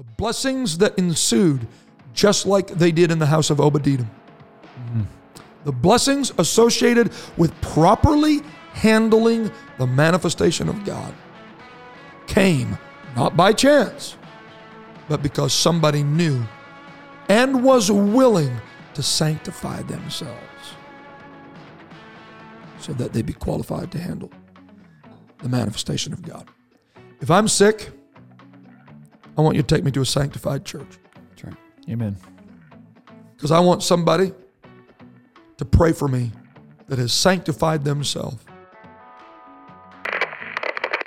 The blessings that ensued, just like they did in the house of Obadiah. Hmm. The blessings associated with properly handling the manifestation of God came not by chance, but because somebody knew and was willing to sanctify themselves so that they be qualified to handle the manifestation of God. If I'm sick, I want you to take me to a sanctified church That's right. Amen. because I want somebody to pray for me that has sanctified themselves